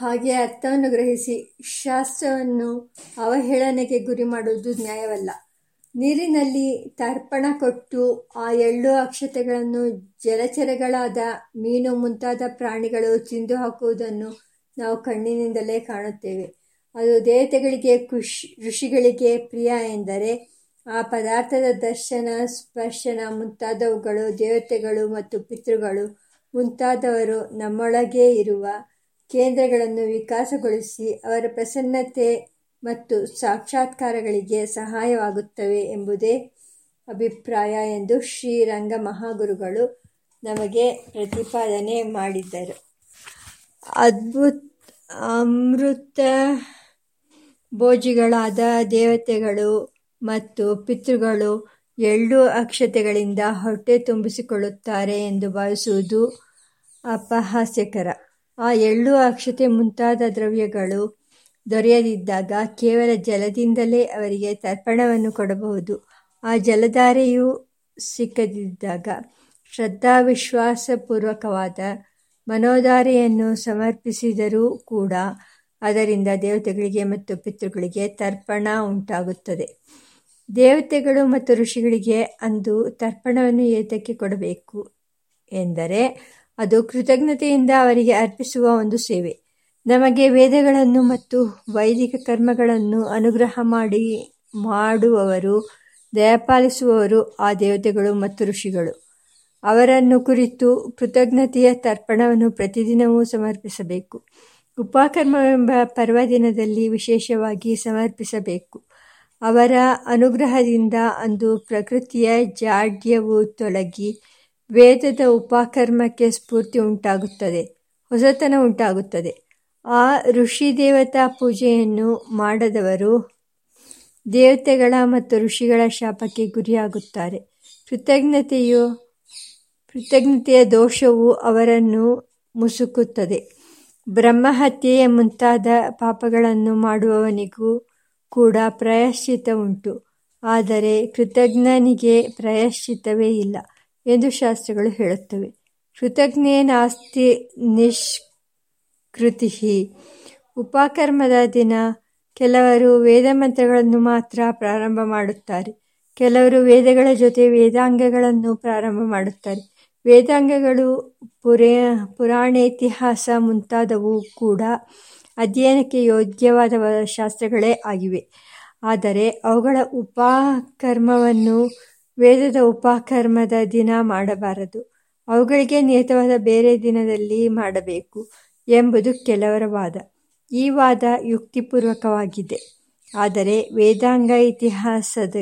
ಹಾಗೆ ಅರ್ಥವನ್ನು ಗ್ರಹಿಸಿ ಶಾಸ್ತ್ರವನ್ನು ಅವಹೇಳನೆಗೆ ಗುರಿ ಮಾಡುವುದು ನ್ಯಾಯವಲ್ಲ. ನೀರಿನಲ್ಲಿ ತರ್ಪಣ ಕೊಟ್ಟು ಆ ಎಳ್ಳು ಅಕ್ಷತೆಗಳನ್ನು ಜಲಚರಗಳಾದ ಮೀನು ಮುಂತಾದ ಪ್ರಾಣಿಗಳು ತಿಂದು ಹಾಕುವುದನ್ನು ನಾವು ಕಣ್ಣಿನಿಂದಲೇ ಕಾಣುತ್ತೇವೆ. ಅದು ದೇವತೆಗಳಿಗೆ ಖುಷಿ ಋಷಿಗಳಿಗೆ ಪ್ರಿಯ ಎಂದರೆ ಆ ಪದಾರ್ಥದ ದರ್ಶನ, ಸ್ಪರ್ಶನ ಮುಂತಾದವುಗಳು ದೇವತೆಗಳು ಮತ್ತು ಪಿತೃಗಳು. ಮುಂತಾದವರು ನಮ್ಮೊಳಗೇ ಇರುವ ಕೇಂದ್ರಗಳನ್ನು ವಿಕಾಸಗೊಳಿಸಿ ಅವರ ಪ್ರಸನ್ನತೆ ಮತ್ತು ಸಾಕ್ಷಾತ್ಕಾರಗಳಿಗೆ ಸಹಾಯವಾಗುತ್ತವೆ ಎಂಬುದೇ ಅಭಿಪ್ರಾಯ ಎಂದು ಶ್ರೀರಂಗ ಮಹಾಗುರುಗಳು ನಮಗೆ ಪ್ರತಿಪಾದನೆ ಮಾಡಿದ್ದರು ಅದ್ಭುತ ಅಮೃತ ಭೋಜಿಗಳಾದ ದೇವತೆಗಳು ಮತ್ತು ಪಿತೃಗಳು ಎಳ್ಳು ಅಕ್ಷತೆಗಳಿಂದ ಹೊಟ್ಟೆ ತುಂಬಿಸಿಕೊಳ್ಳುತ್ತಾರೆ ಎಂದು ಭಾವಿಸುವುದು ಅಪಹಾಸ್ಯಕರ. ಆ ಎಳ್ಳು ಅಕ್ಷತೆ ಮುಂತಾದ ದ್ರವ್ಯಗಳು ದೊರೆಯದಿದ್ದಾಗ ಕೇವಲ ಜಲದಿಂದಲೇ ಅವರಿಗೆ ತರ್ಪಣವನ್ನು ಕೊಡಬಹುದು. ಆ ಜಲಧಾರೆಯು ಸಿಕ್ಕದಿದ್ದಾಗ ಶ್ರದ್ಧಾವಿಶ್ವಾಸಪೂರ್ವಕವಾದ ಮನೋಧಾರೆಯನ್ನು ಸಮರ್ಪಿಸಿದರೂ ಕೂಡ ಅದರಿಂದ ದೇವತೆಗಳಿಗೆ ಮತ್ತು ಪಿತೃಗಳಿಗೆ ತರ್ಪಣ ಉಂಟಾಗುತ್ತದೆ. ದೇವತೆಗಳು ಮತ್ತು ಋಷಿಗಳಿಗೆ ಅಂದು ತರ್ಪಣವನ್ನು ಏತಕ್ಕೆ ಕೊಡಬೇಕು ಎಂದರೆ ಅದು ಕೃತಜ್ಞತೆಯಿಂದ ಅವರಿಗೆ ಅರ್ಪಿಸುವ ಒಂದು ಸೇವೆ. ನಮಗೆ ವೇದಗಳನ್ನು ಮತ್ತು ವೈದಿಕ ಕರ್ಮಗಳನ್ನು ಅನುಗ್ರಹ ಮಾಡಿ ಮಾಡುವವರು, ದಯಪಾಲಿಸುವವರು ಆ ದೇವತೆಗಳು ಮತ್ತು ಋಷಿಗಳು. ಅವರನ್ನು ಕುರಿತು ಕೃತಜ್ಞತೆಯ ತರ್ಪಣವನ್ನು ಪ್ರತಿದಿನವೂ ಸಮರ್ಪಿಸಬೇಕು. ಉಪಕರ್ಮವೆಂಬ ಪರ್ವದಿನದಲ್ಲಿ ವಿಶೇಷವಾಗಿ ಸಮರ್ಪಿಸಬೇಕು. ಅವರ ಅನುಗ್ರಹದಿಂದ ಅಂದು ಪ್ರಕೃತಿಯ ಜಾಡ್ಯವು ತೊಲಗಿ ವೇದದ ಉಪಕರ್ಮಕ್ಕೆ ಸ್ಫೂರ್ತಿ ಉಂಟಾಗುತ್ತದೆ, ಹೊಸತನ ಉಂಟಾಗುತ್ತದೆ. ಆ ಋಷಿ ದೇವತಾ ಪೂಜೆಯನ್ನು ಮಾಡದವರು ದೇವತೆಗಳ ಮತ್ತು ಋಷಿಗಳ ಶಾಪಕ್ಕೆ ಗುರಿಯಾಗುತ್ತಾರೆ. ಕೃತಜ್ಞತೆಯು, ಕೃತಜ್ಞತೆಯ ದೋಷವು ಅವರನ್ನು ಮುಸುಕುತ್ತದೆ. ಬ್ರಹ್ಮಹತ್ಯೆಯ ಮುಂತಾದ ಪಾಪಗಳನ್ನು ಮಾಡುವವನಿಗೂ ಕೂಡ ಪ್ರಾಯಶ್ಚಿತ ಉಂಟು ಆದರೆ ಕೃತಜ್ಞನಿಗೆ ಪ್ರಾಯಶ್ಚಿತವೇ ಇಲ್ಲ. ಎಂದು ಶಾಸ್ತ್ರಗಳು ಹೇಳುತ್ತವೆ ಕೃತಜ್ಞೇನಾಸ್ತಿ ನಿಷ್ಕೃತಿ ಉಪಕರ್ಮದ ದಿನ ಕೆಲವರು ವೇದ ಮಂತ್ರಗಳನ್ನು ಮಾತ್ರ ಪ್ರಾರಂಭ ಮಾಡುತ್ತಾರೆ. ಕೆಲವರು ವೇದಗಳ ಜೊತೆ ವೇದಾಂಗಗಳನ್ನು ಪ್ರಾರಂಭ ಮಾಡುತ್ತಾರೆ. ವೇದಾಂಗಗಳು ಪುರೇ, ಪುರಾಣೇತಿಹಾಸ ಮುಂತಾದವು ಕೂಡ ಅಧ್ಯಯನಕ್ಕೆ ಯೋಗ್ಯವಾದ ಶಾಸ್ತ್ರಗಳೇ ಆಗಿವೆ. ಆದರೆ ಅವುಗಳ ಉಪಕರ್ಮವನ್ನು ವೇದದ ಉಪಕರ್ಮದ ದಿನ ಮಾಡಬಾರದು. ಅವುಗಳಿಗೆ ನಿಯತವಾದ ಬೇರೆ ದಿನದಲ್ಲಿ ಮಾಡಬೇಕು ಎಂಬುದು ಕೆಲವರ ವಾದ. ಈ ವಾದ ಯುಕ್ತಿಪೂರ್ವಕವಾಗಿದೆ. ಆದರೆ ವೇದಾಂಗ ಇತಿಹಾಸದ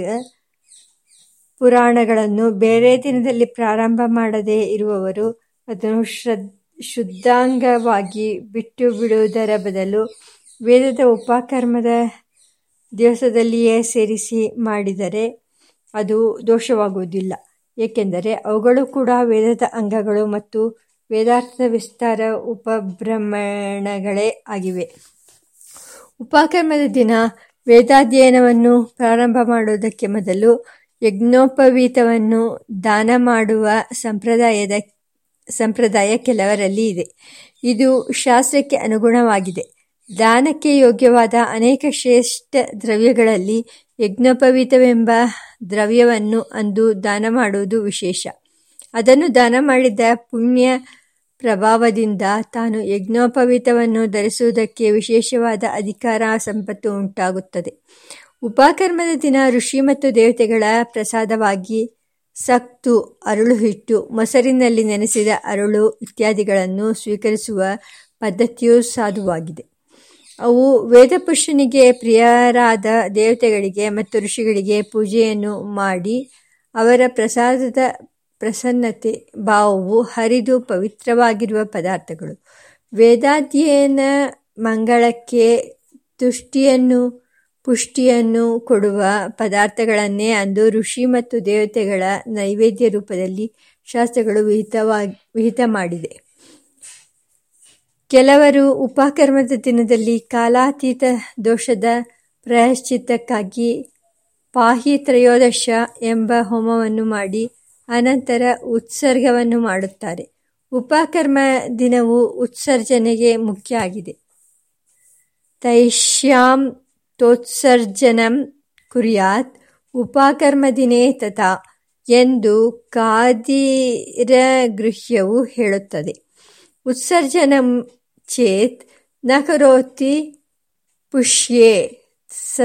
ಪುರಾಣಗಳನ್ನು ಬೇರೆ ದಿನದಲ್ಲಿ ಪ್ರಾರಂಭ ಮಾಡದೇ ಇರುವವರು ಅದನ್ನು ಶ್ರದ್, ಶುದ್ಧಾಂಗವಾಗಿ ಬಿಟ್ಟು ಬಿಡುವುದರ ಬದಲು ವೇದದ ಉಪಕರ್ಮದ ದಿವಸದಲ್ಲಿಯೇ ಸೇರಿಸಿ ಮಾಡಿದರೆ ಅದು ದೋಷವಾಗುವುದಿಲ್ಲ. ಏಕೆಂದರೆ ಅವುಗಳು ಕೂಡ ವೇದದ ಅಂಗಗಳು ಮತ್ತು ವೇದಾರ್ಥ ವಿಸ್ತಾರ ಉಪಬ್ರಹ್ಮಣಗಳೇ ಆಗಿವೆ. ಉಪಕರ್ಮದ ದಿನ ವೇದಾಧ್ಯಯನವನ್ನು ಪ್ರಾರಂಭ ಮಾಡುವುದಕ್ಕೆ ಮೊದಲು ಯಜ್ಞೋಪವೀತವನ್ನು ದಾನ ಮಾಡುವ ಸಂಪ್ರದಾಯದ, ಸಂಪ್ರದಾಯ ಕೆಲವರಲ್ಲಿ ಇದೆ. ಇದು ಶಾಸ್ತ್ರಕ್ಕೆ ಅನುಗುಣವಾಗಿದೆ. ದಾನಕ್ಕೆ ಯೋಗ್ಯವಾದ ಅನೇಕ ಶ್ರೇಷ್ಠ ದ್ರವ್ಯಗಳಲ್ಲಿ ಯಜ್ಞೋಪವೀತವೆಂಬ ದ್ರವ್ಯವನ್ನು ಅಂದು ದಾನ ಮಾಡುವುದು ವಿಶೇಷ. ಅದನ್ನು ದಾನ ಮಾಡಿದ ಪುಣ್ಯ ಪ್ರಭಾವದಿಂದ ತಾನು ಯಜ್ಞೋಪವೀತವನ್ನು ಧರಿಸುವುದಕ್ಕೆ ವಿಶೇಷವಾದ ಅಧಿಕಾರ ಸಂಪತ್ತು ಉಂಟಾಗುತ್ತದೆ. ಉಪಕರ್ಮದ ದಿನ ಋಷಿ ಮತ್ತು ದೇವತೆಗಳ ಪ್ರಸಾದವಾಗಿ ಸಕ್ತು ಅರಳು ಹಿಟ್ಟು ಮೊಸರಿನಲ್ಲಿ ನೆನೆಸಿದ ಅರಳು ಇತ್ಯಾದಿಗಳನ್ನು ಸ್ವೀಕರಿಸುವ ಪದ್ಧತಿಯು ಸಾಧುವಾಗಿದೆ. ಅವು ವೇದಪುರುಷನಿಗೆ ಪ್ರಿಯರಾದ ದೇವತೆಗಳಿಗೆ ಮತ್ತು ಋಷಿಗಳಿಗೆ ಪೂಜೆಯನ್ನು ಮಾಡಿ ಅವರ ಪ್ರಸಾದದ ಪ್ರಸನ್ನತೆ ಭಾವವು ಹರಿದು ಪವಿತ್ರವಾಗಿರುವ ಪದಾರ್ಥಗಳು. ವೇದಾಧ್ಯಯನ ಮಂಗಳಕ್ಕೆ ತುಷ್ಟಿಯನ್ನು, ಪುಷ್ಟಿಯನ್ನು ಕೊಡುವ ಪದಾರ್ಥಗಳನ್ನೇ ಅಂದು ಋಷಿ ಮತ್ತು ದೇವತೆಗಳ ನೈವೇದ್ಯ ರೂಪದಲ್ಲಿ ಶಾಸ್ತ್ರಗಳು ವಿಹಿತವಾಗಿ, ವಿಹಿತ ಮಾಡಿದೆ. ಕೆಲವರು ಉಪಕರ್ಮದ ದಿನದಲ್ಲಿ ಕಾಲಾತೀತ ದೋಷದ ಪ್ರಾಯಶ್ಚಿತ್ತಕ್ಕಾಗಿ ಪಾಹಿ ತ್ರಯೋದಶ ಎಂಬ ಹೋಮವನ್ನು ಮಾಡಿ, ಅನಂತರ ಉತ್ಸರ್ಗವನ್ನು ಮಾಡುತ್ತಾರೆ. ಉಪಕರ್ಮ ದಿನವು ಉತ್ಸರ್ಜನೆಗೆ ಮುಖ್ಯ ಆಗಿದೆ. ತೈಷ್ಯಾಂ ತೋತ್ಸರ್ಜನಂ ಉಪಕರ್ಮ ದಿನೇ ತಥಾ ಎಂದು ಕಾದಿರಗೃಹ್ಯವು ಹೇಳುತ್ತದೆ. ಉತ್ಸರ್ಜನಂ ಚೇತ್ನ ಕರೋತಿ ಸ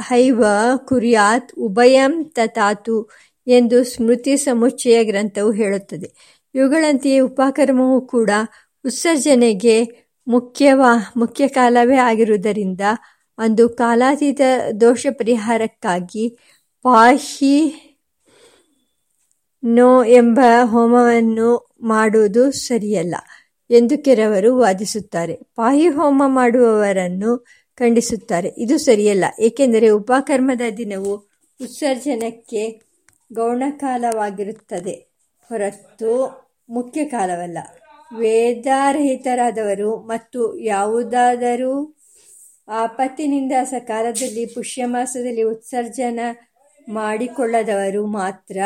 ಹೈವ ಕುರ್ಯಾತ್ ಉಭಯಂ ತಥಾತು ಎಂದು ಸ್ಮೃತಿ ಸಮುಚ್ಚಯ ಗ್ರಂಥವು ಹೇಳುತ್ತದೆ. ಇವುಗಳಂತೆಯೇ ಉಪಕರ್ಮವು ಕೂಡ ಉತ್ಸರ್ಜನೆಗೆ ಮುಖ್ಯವಾ, ಮುಖ್ಯ ಕಾಲವೇ ಆಗಿರುವುದರಿಂದ ಅಂದು ಕಾಲಾತೀತ ದೋಷ ಪರಿಹಾರಕ್ಕಾಗಿ ಪಾಹಿ ನೋ ಎಂಬ ಹೋಮವನ್ನು ಮಾಡುವುದು ಸರಿಯಲ್ಲ. ಎಂದು ಕೆಲವರು ವಾದಿಸುತ್ತಾರೆ. ಪಾಯಿಹೋಮ ಮಾಡುವವರನ್ನು ಖಂಡಿಸುತ್ತಾರೆ. ಇದು ಸರಿಯಲ್ಲ. ಏಕೆಂದರೆ ಉಪಕರ್ಮದ ದಿನವು ಉತ್ಸರ್ಜನಕ್ಕೆ ಗೌಣಕಾಲವಾಗಿರುತ್ತದೆ. ಹೊರತು ಮುಖ್ಯ ಕಾಲವಲ್ಲ. ವೇದಾರಹಿತರಾದವರು ಮತ್ತು ಯಾವುದಾದರೂ ಆಪತ್ತಿನಿಂದ ಸಕಾಲದಲ್ಲಿ ಪುಷ್ಯಮಾಸದಲ್ಲಿ ಉತ್ಸರ್ಜನ ಮಾಡಿಕೊಳ್ಳದವರು ಮಾತ್ರ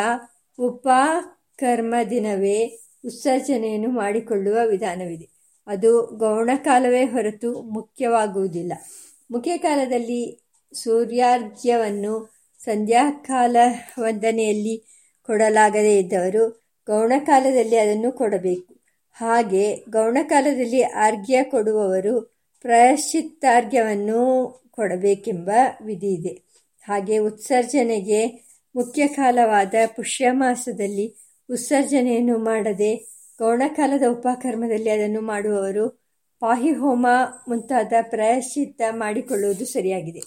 ಉಪಕರ್ಮ ದಿನವೇ ಉತ್ಸರ್ಜನೆಯನ್ನು ಮಾಡಿಕೊಳ್ಳುವ ವಿಧಾನವಿದೆ. ಅದು ಗೌಣಕಾಲವೇ ಹೊರತು ಮುಖ್ಯವಾಗುವುದಿಲ್ಲ. ಮುಖ್ಯ ಕಾಲದಲ್ಲಿ ಸೂರ್ಯಾರ್ಘ್ಯವನ್ನು ಸಂಧ್ಯಾಕಾಲ ವಂದನೆಯಲ್ಲಿ ಕೊಡಲಾಗದೇ ಇದ್ದವರು ಗೌಣಕಾಲದಲ್ಲಿ ಅದನ್ನು ಕೊಡಬೇಕು. ಹಾಗೆ ಗೌಣಕಾಲದಲ್ಲಿ ಅರ್ಘ್ಯ ಕೊಡುವವರು ಪ್ರಾಯಶ್ಚಿತ್ತಾರ್ಘ್ಯವನ್ನು ಕೊಡಬೇಕೆಂಬ ವಿಧಿ ಇದೆ ಹಾಗೆ ಉತ್ಸರ್ಜನೆಗೆ ಮುಖ್ಯ ಕಾಲವಾದ ಪುಷ್ಯಮಾಸದಲ್ಲಿ ಉತ್ಸರ್ಜನೆಯನ್ನು ಮಾಡದೆ ಗೌಣಕಾಲದ ಉಪಕರ್ಮದಲ್ಲಿ ಅದನ್ನು ಮಾಡುವವರು ಪಾಹಿಹೋಮ ಮುಂತಾದ ಪ್ರಾಯಶ್ಚಿತ್ತ ಮಾಡಿಕೊಳ್ಳುವುದು ಸರಿಯಾಗಿದೆ.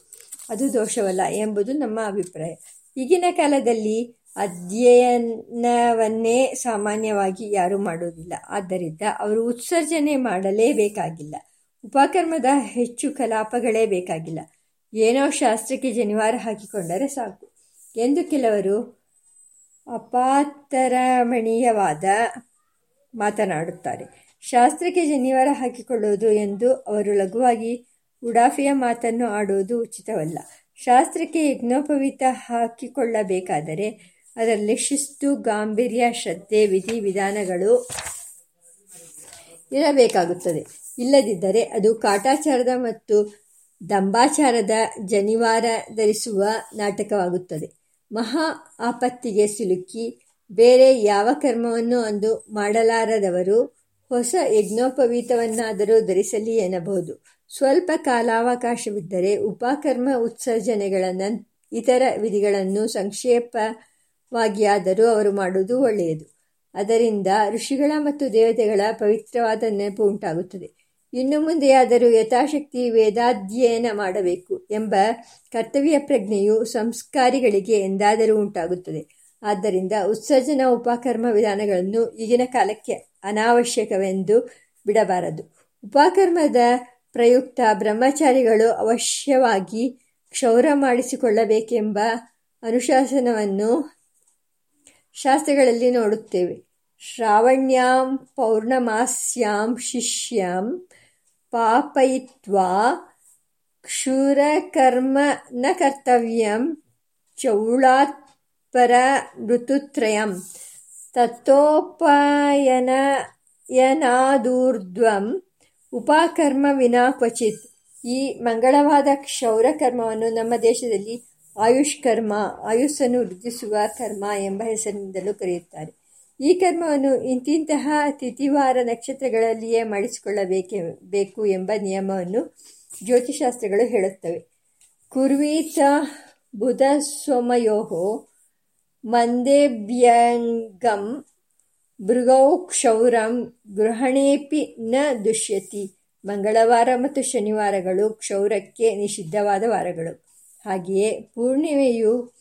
ಅದು ದೋಷವಲ್ಲ ಎಂಬುದು ನಮ್ಮ ಅಭಿಪ್ರಾಯ. ಈಗಿನ ಕಾಲದಲ್ಲಿ ಅಧ್ಯಯನವನ್ನೇ ಸಾಮಾನ್ಯವಾಗಿ ಯಾರೂ ಮಾಡುವುದಿಲ್ಲ. ಆದ್ದರಿಂದ ಅವರು ಉತ್ಸರ್ಜನೆ ಮಾಡಲೇಬೇಕಾಗಿಲ್ಲ. ಉಪಕರ್ಮದ ಹೆಚ್ಚು ಕಲಾಪಗಳೇ ಬೇಕಾಗಿಲ್ಲ. ಏನೋ ಶಾಸ್ತ್ರಕ್ಕೆ ಜನಿವಾರ ಹಾಕಿಕೊಂಡರೆ ಸಾಕು. ಎಂದು ಕೆಲವರು ಅಪಾತರಮಣೀಯವಾದ ಮಾತನಾಡುತ್ತಾರೆ. ಶಾಸ್ತ್ರಕ್ಕೆ ಜನಿವಾರ ಹಾಕಿಕೊಳ್ಳುವುದು ಎಂದು ಅವರು ಲಘುವಾಗಿ ಉಡಾಫಿಯ ಮಾತನ್ನು ಆಡುವುದು ಉಚಿತವಲ್ಲ. ಶಾಸ್ತ್ರಕ್ಕೆ ಯಜ್ಞೋಪವೀತ ಹಾಕಿಕೊಳ್ಳಬೇಕಾದರೆ ಅದರಲ್ಲಿ ಶಿಸ್ತು, ಗಾಂಭೀರ್ಯ, ಶ್ರದ್ಧೆ, ವಿಧಿ, ವಿಧಾನಗಳು ಇರಬೇಕಾಗುತ್ತದೆ. ಇಲ್ಲದಿದ್ದರೆ ಅದು ಕಾಟಾಚಾರದ ಮತ್ತು ದಂಬಾಚಾರದ ಜನಿವಾರ ಧರಿಸುವ ನಾಟಕವಾಗುತ್ತದೆ. ಮಹಾ ಆಪತ್ತಿಗೆ ಸಿಲುಕಿ ಬೇರೆ ಯಾವ ಕರ್ಮವನ್ನು ಅಂದು ಮಾಡಲಾರದವರು ಹೊಸ ಯಜ್ಞೋಪವೀತವನ್ನಾದರೂ ಧರಿಸಲಿ ಎನ್ನಬಹುದು. ಸ್ವಲ್ಪ ಕಾಲಾವಕಾಶವಿದ್ದರೆ ಉಪಕರ್ಮ ಉತ್ಸರ್ಜನೆಗಳ ಇತರ ವಿಧಿಗಳನ್ನು ಸಂಕ್ಷೇಪವಾಗಿಯಾದರೂ ಅವರು ಮಾಡುವುದು ಒಳ್ಳೆಯದು. ಅದರಿಂದ ಋಷಿಗಳ ಮತ್ತು ದೇವತೆಗಳ ಪವಿತ್ರವಾದ ನೆನಪು ಉಂಟಾಗುತ್ತದೆ. ಇನ್ನು ಮುಂದೆಯಾದರೂ ಯಥಾಶಕ್ತಿ ವೇದಾಧ್ಯಯನ ಮಾಡಬೇಕು ಎಂಬ ಕರ್ತವ್ಯ ಪ್ರಜ್ಞೆಯು ಸಂಸ್ಕಾರಿಗಳಿಗೆ ಎಂದಾದರೂ ಉಂಟಾಗುತ್ತದೆ. ಆದ್ದರಿಂದ ಉತ್ಸರ್ಜನಾ ಉಪಕರ್ಮ ವಿಧಾನಗಳನ್ನು ಈಗಿನ ಕಾಲಕ್ಕೆ ಅನಾವಶ್ಯಕವೆಂದು ಬಿಡಬಾರದು. ಉಪಕರ್ಮದ ಪ್ರಯುಕ್ತ ಬ್ರಹ್ಮಚಾರಿಗಳು ಅವಶ್ಯವಾಗಿ ಕ್ಷೌರ ಮಾಡಿಸಿಕೊಳ್ಳಬೇಕೆಂಬ ಅನುಶಾಸನವನ್ನು ಶಾಸ್ತ್ರಗಳಲ್ಲಿ ನೋಡುತ್ತೇವೆ. ಶ್ರಾವಣ್ಯಾಂ ಪೌರ್ಣಮಾಸ್ಯಾಂ ಶಿಷ್ಯಂ ಪಾಪಯಿತ್ವಾ ಕ್ಷೂರಕರ್ಮ ನ ಕರ್ತವ್ಯಂ ಚೌಳಾತ್ಪರ ಋತುತ್ರಯಂ ತತ್ವೋಪಯನಯನಾದೂರ್ಧ್ವಂ ಉಪಕರ್ಮ ವಿನಾ ಕ್ವಚಿತ್. ಈ ಮಂಗಳವಾದ ಕ್ಷೌರ ಕರ್ಮವನ್ನು ನಮ್ಮ ದೇಶದಲ್ಲಿ ಆಯುಷ್ಕರ್ಮ, ಆಯುಸ್ಸನ್ನು ವೃದ್ಧಿಸುವ ಕರ್ಮ ಎಂಬ ಹೆಸರಿನಿಂದಲೂ ಕರೆಯುತ್ತಾರೆ. ಈ ಕರ್ಮವನ್ನು ಇಂತಿಂತಹ ತಿಥಿವಾರ ನಕ್ಷತ್ರಗಳಲ್ಲಿಯೇ ಮಾಡಿಸಿಕೊಳ್ಳಬೇಕೆ, ಬೇಕು ಎಂಬ ನಿಯಮವನ್ನು ಜ್ಯೋತಿಷಾಸ್ತ್ರಗಳು ಹೇಳುತ್ತವೆ. ಕುರ್ವೀತ ಬುಧ ಸೋಮಯೋ ಮಂದೇಭ್ಯಂಗಂ ಭೃಗೌ ಕ್ಷೌರಂ ಗೃಹಣೇಪಿ ನ ದುಷ್ಯತಿ. ಮಂಗಳವಾರ ಮತ್ತು ಶನಿವಾರಗಳು ಕ್ಷೌರಕ್ಕೆ ನಿಷಿದ್ಧವಾದ ವಾರಗಳು. ಹಾಗೆಯೇ ಪೂರ್ಣಿಮೆಯು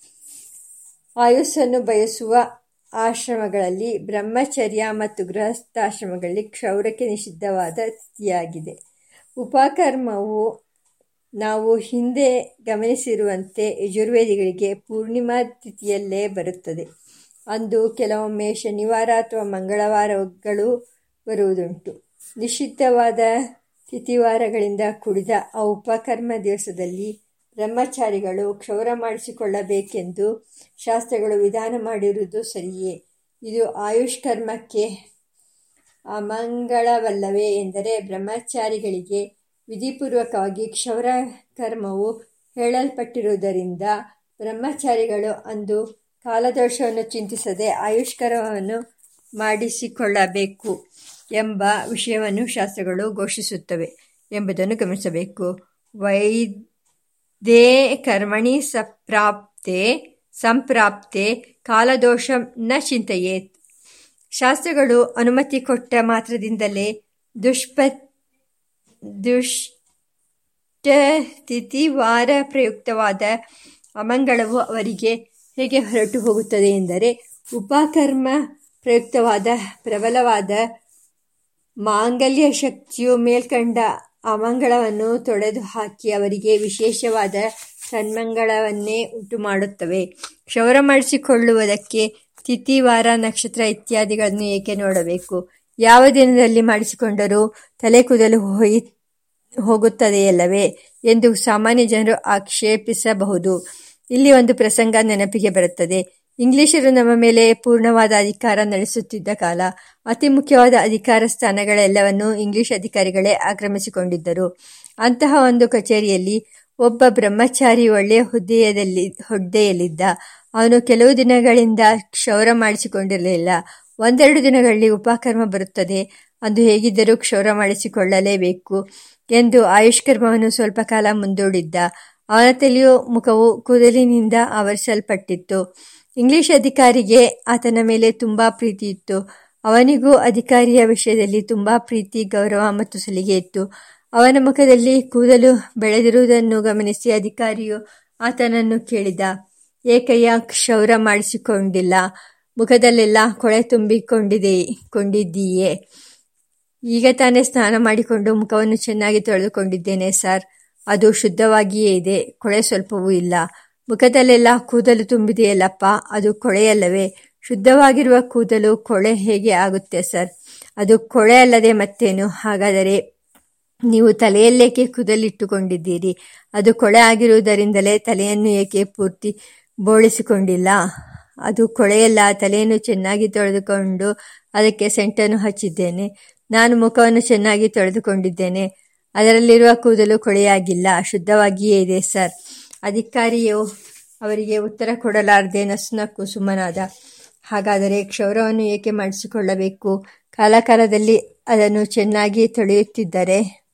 ಆಯುಸ್ಸನ್ನು ಬಯಸುವ ಆಶ್ರಮಗಳಲ್ಲಿ ಬ್ರಹ್ಮಚರ್ಯ ಮತ್ತು ಗೃಹಸ್ಥಾಶ್ರಮಗಳಲ್ಲಿ ಕ್ಷೌರಕ್ಕೆ ನಿಷಿದ್ಧವಾದ ಸ್ಥಿತಿಯಾಗಿದೆ. ಉಪಕರ್ಮವು ನಾವು ಹಿಂದೆ ಗಮನಿಸಿರುವಂತೆ ಯಜುರ್ವೇದಿಗಳಿಗೆ ಪೂರ್ಣಿಮಾ ತಿಥಿಯಲ್ಲೇ ಬರುತ್ತದೆ. ಅಂದು ಕೆಲವೊಮ್ಮೆ ಶನಿವಾರ ಅಥವಾ ಮಂಗಳವಾರಗಳು ಬರುವುದುಂಟು. ನಿಷಿದ್ಧವಾದ ತಿಥಿವಾರಗಳಿಂದ ಕುಡಿದ ಆ ಉಪಕರ್ಮ ದಿವಸದಲ್ಲಿ ಬ್ರಹ್ಮಚಾರಿಗಳು ಕ್ಷೌರ ಮಾಡಿಸಿಕೊಳ್ಳಬೇಕೆಂದು ಶಾಸ್ತ್ರಗಳು ವಿಧಾನ ಮಾಡಿರುವುದು ಸರಿಯೇ? ಇದು ಆಯುಷ್ಕರ್ಮಕ್ಕೆ ಅಮಂಗಳವಲ್ಲವೇ ಎಂದರೆ ಬ್ರಹ್ಮಚಾರಿಗಳಿಗೆ ವಿಧಿಪೂರ್ವಕವಾಗಿ ಕ್ಷೌರ ಕರ್ಮವು ಹೇಳಲ್ಪಟ್ಟಿರುವುದರಿಂದ ಬ್ರಹ್ಮಚಾರಿಗಳು ಅಂದು ಕಾಲದೋಷವನ್ನು ಚಿಂತಿಸದೆ ಆಯುಷ್ಕರವನ್ನು ಮಾಡಿಸಿಕೊಳ್ಳಬೇಕು ಎಂಬ ವಿಷಯವನ್ನು ಶಾಸ್ತ್ರಗಳು ಘೋಷಿಸುತ್ತವೆ ಎಂಬುದನ್ನು ಗಮನಿಸಬೇಕು. ವೈದ್ಯೇ ಕರ್ಮಣಿ ಸಪ್ರಾಪ್ತೆ, ಸಂಪ್ರಾಪ್ತೆ, ಕಾಲದೋಷ ನ ಚಿಂತೆಯೇತ್. ಶಾಸ್ತ್ರಗಳು ಅನುಮತಿ ಕೊಟ್ಟ ಮಾತ್ರದಿಂದಲೇ ದುಷ್ಪ ವಾರ ಪ್ರಯುಕ್ತವಾದ ಅಮಂಗಳವು ಅವರಿಗೆ ಹೇಗೆ ಹೊರಟು ಹೋಗುತ್ತದೆ ಎಂದರೆ, ಉಪಕರ್ಮ ಪ್ರಯುಕ್ತವಾದ ಪ್ರಬಲವಾದ ಮಾಂಗಲ್ಯ ಶಕ್ತಿಯು ಮೇಲ್ಕಂಡ ಅಮಂಗಳವನ್ನು ತೊಡೆದು ಹಾಕಿ ಅವರಿಗೆ ವಿಶೇಷವಾದ ಸನ್ಮಂಗಳವನ್ನೇ ಉಂಟು ಮಾಡುತ್ತವೆ ಕ್ಷೌರ ಮಾಡಿಸಿಕೊಳ್ಳುವುದಕ್ಕೆ ತಿಥಿ ವಾರ ನಕ್ಷತ್ರ ಇತ್ಯಾದಿಗಳನ್ನು ಏಕೆ ನೋಡಬೇಕು? ಯಾವ ದಿನದಲ್ಲಿ ಮಾಡಿಸಿಕೊಂಡರೂ ತಲೆ ಕೂದಲು ಹೋಯಿ ಹೋಗುತ್ತದೆಯಲ್ಲವೇ ಎಂದು ಸಾಮಾನ್ಯ ಜನರು ಆಕ್ಷೇಪಿಸಬಹುದು. ಇಲ್ಲಿ ಒಂದು ಪ್ರಸಂಗ ನೆನಪಿಗೆ ಬರುತ್ತದೆ. ಇಂಗ್ಲಿಷರು ನಮ್ಮ ಮೇಲೆ ಪೂರ್ಣವಾದ ಅಧಿಕಾರ ನಡೆಸುತ್ತಿದ್ದ ಕಾಲ, ಅತಿ ಮುಖ್ಯವಾದ ಅಧಿಕಾರ ಸ್ಥಾನಗಳೆಲ್ಲವನ್ನೂ ಇಂಗ್ಲಿಷ್ ಅಧಿಕಾರಿಗಳೇ ಆಕ್ರಮಿಸಿಕೊಂಡಿದ್ದರು. ಅಂತಹ ಒಂದು ಕಚೇರಿಯಲ್ಲಿ ಒಬ್ಬ ಬ್ರಹ್ಮಚಾರಿ ಒಳ್ಳೆಯ ಹುದ್ದೆಯದಲ್ಲಿ, ಹುದ್ದೆಯಲ್ಲಿದ್ದ. ಅವನು ಕೆಲವು ದಿನಗಳಿಂದ ಕ್ಷೌರ ಮಾಡಿಸಿಕೊಂಡಿರಲಿಲ್ಲ. ಒಂದೆರಡು ದಿನಗಳಲ್ಲಿ ಉಪಕರ್ಮ ಬರುತ್ತದೆ. ಅಂದು ಹೇಗಿದ್ದರೂ ಕ್ಷೌರ ಮಾಡಿಸಿಕೊಳ್ಳಲೇಬೇಕು ಎಂದು ಆಯುಷ್ಕರ್ಮವನ್ನು ಸ್ವಲ್ಪ ಕಾಲ ಮುಂದೂಡಿದ್ದ. ಅವನ ತಲೆಯು ಮುಖವು ಕೂದಲಿನಿಂದ ಆವರಿಸಲ್ಪಟ್ಟಿತ್ತು. ಇಂಗ್ಲಿಷ್ ಅಧಿಕಾರಿಗೆ ಆತನ ಮೇಲೆ ತುಂಬ ಪ್ರೀತಿ ಇತ್ತು. ಅವನಿಗೂ ಅಧಿಕಾರಿಯ ವಿಷಯದಲ್ಲಿ ತುಂಬ ಪ್ರೀತಿ, ಗೌರವ ಮತ್ತು ಸಲಿಗೆ ಇತ್ತು. ಅವನ ಮುಖದಲ್ಲಿ ಕೂದಲು ಬೆಳೆದಿರುವುದನ್ನು ಗಮನಿಸಿ ಅಧಿಕಾರಿಯು ಆತನನ್ನು ಕೇಳಿದ. ಏಕಯ್ಯ, ಕ್ಷೌರ ಮಾಡಿಸಿಕೊಂಡಿಲ್ಲ. ಮುಖದಲ್ಲೆಲ್ಲ ಕೊಳೆ ತುಂಬಿಕೊಂಡಿದೆ, ಕೊಂಡಿದ್ದೀಯೇ? ಈಗ ತಾನೇ ಸ್ನಾನ ಮಾಡಿಕೊಂಡು ಮುಖವನ್ನು ಚೆನ್ನಾಗಿ ತೊಳೆದುಕೊಂಡಿದ್ದೇನೆ, ಸರ್. ಅದು ಶುದ್ಧವಾಗಿಯೇ ಇದೆ. ಕೊಳೆ ಸ್ವಲ್ಪವೂ ಇಲ್ಲ. ಮುಖದಲ್ಲೆಲ್ಲ ಕೂದಲು ತುಂಬಿದೆಯಲ್ಲಪ್ಪ, ಅದು ಕೊಳೆಯಲ್ಲವೇ? ಶುದ್ಧವಾಗಿರುವ ಕೂದಲು ಕೊಳೆ ಹೇಗೆ ಆಗುತ್ತೆ ಸರ್? ಅದು ಕೊಳೆ ಅಲ್ಲದೆ ಮತ್ತೇನು? ಹಾಗಾದರೆ ನೀವು ತಲೆಯಲ್ಲೇಕೆ ಕೂದಲಿಟ್ಟುಕೊಂಡಿದ್ದೀರಿ? ಅದು ಕೊಳೆ ಆಗಿರುವುದರಿಂದಲೇ ತಲೆಯನ್ನು ಏಕೆ ಪೂರ್ತಿ ಬೋಳಿಸಿಕೊಂಡಿಲ್ಲ? ಅದು ಕೊಳೆಯಲ್ಲ, ತಲೆಯನ್ನು ಚೆನ್ನಾಗಿ ತೊಳೆದುಕೊಂಡು ಅದಕ್ಕೆ ಸೆಂಟನ್ನು ಹಚ್ಚಿದ್ದೇನೆ. ನಾನು ಮುಖವನ್ನು ಚೆನ್ನಾಗಿ ತೊಳೆದುಕೊಂಡಿದ್ದೇನೆ. ಅದರಲ್ಲಿರುವ ಕೂದಲು ಕೊಳೆಯಾಗಿಲ್ಲ, ಶುದ್ಧವಾಗಿಯೇ ಇದೆ ಸರ್. ಅಧಿಕಾರಿಯು ಅವರಿಗೆ ಉತ್ತರ ಕೊಡಲಾರದೆ ನಸುನಕ್ಕು ಸುಮ್ಮನಾದ ಹಾಗಾದರೆ ಕ್ಷೌರವನ್ನು ಏಕೆ ಮಾಡಿಸಿಕೊಳ್ಳಬೇಕು? ಕಾಲಕಾಲದಲ್ಲಿ ಅದನ್ನು ಚೆನ್ನಾಗಿ ತೊಳೆಯುತ್ತಿದ್ದರೆ?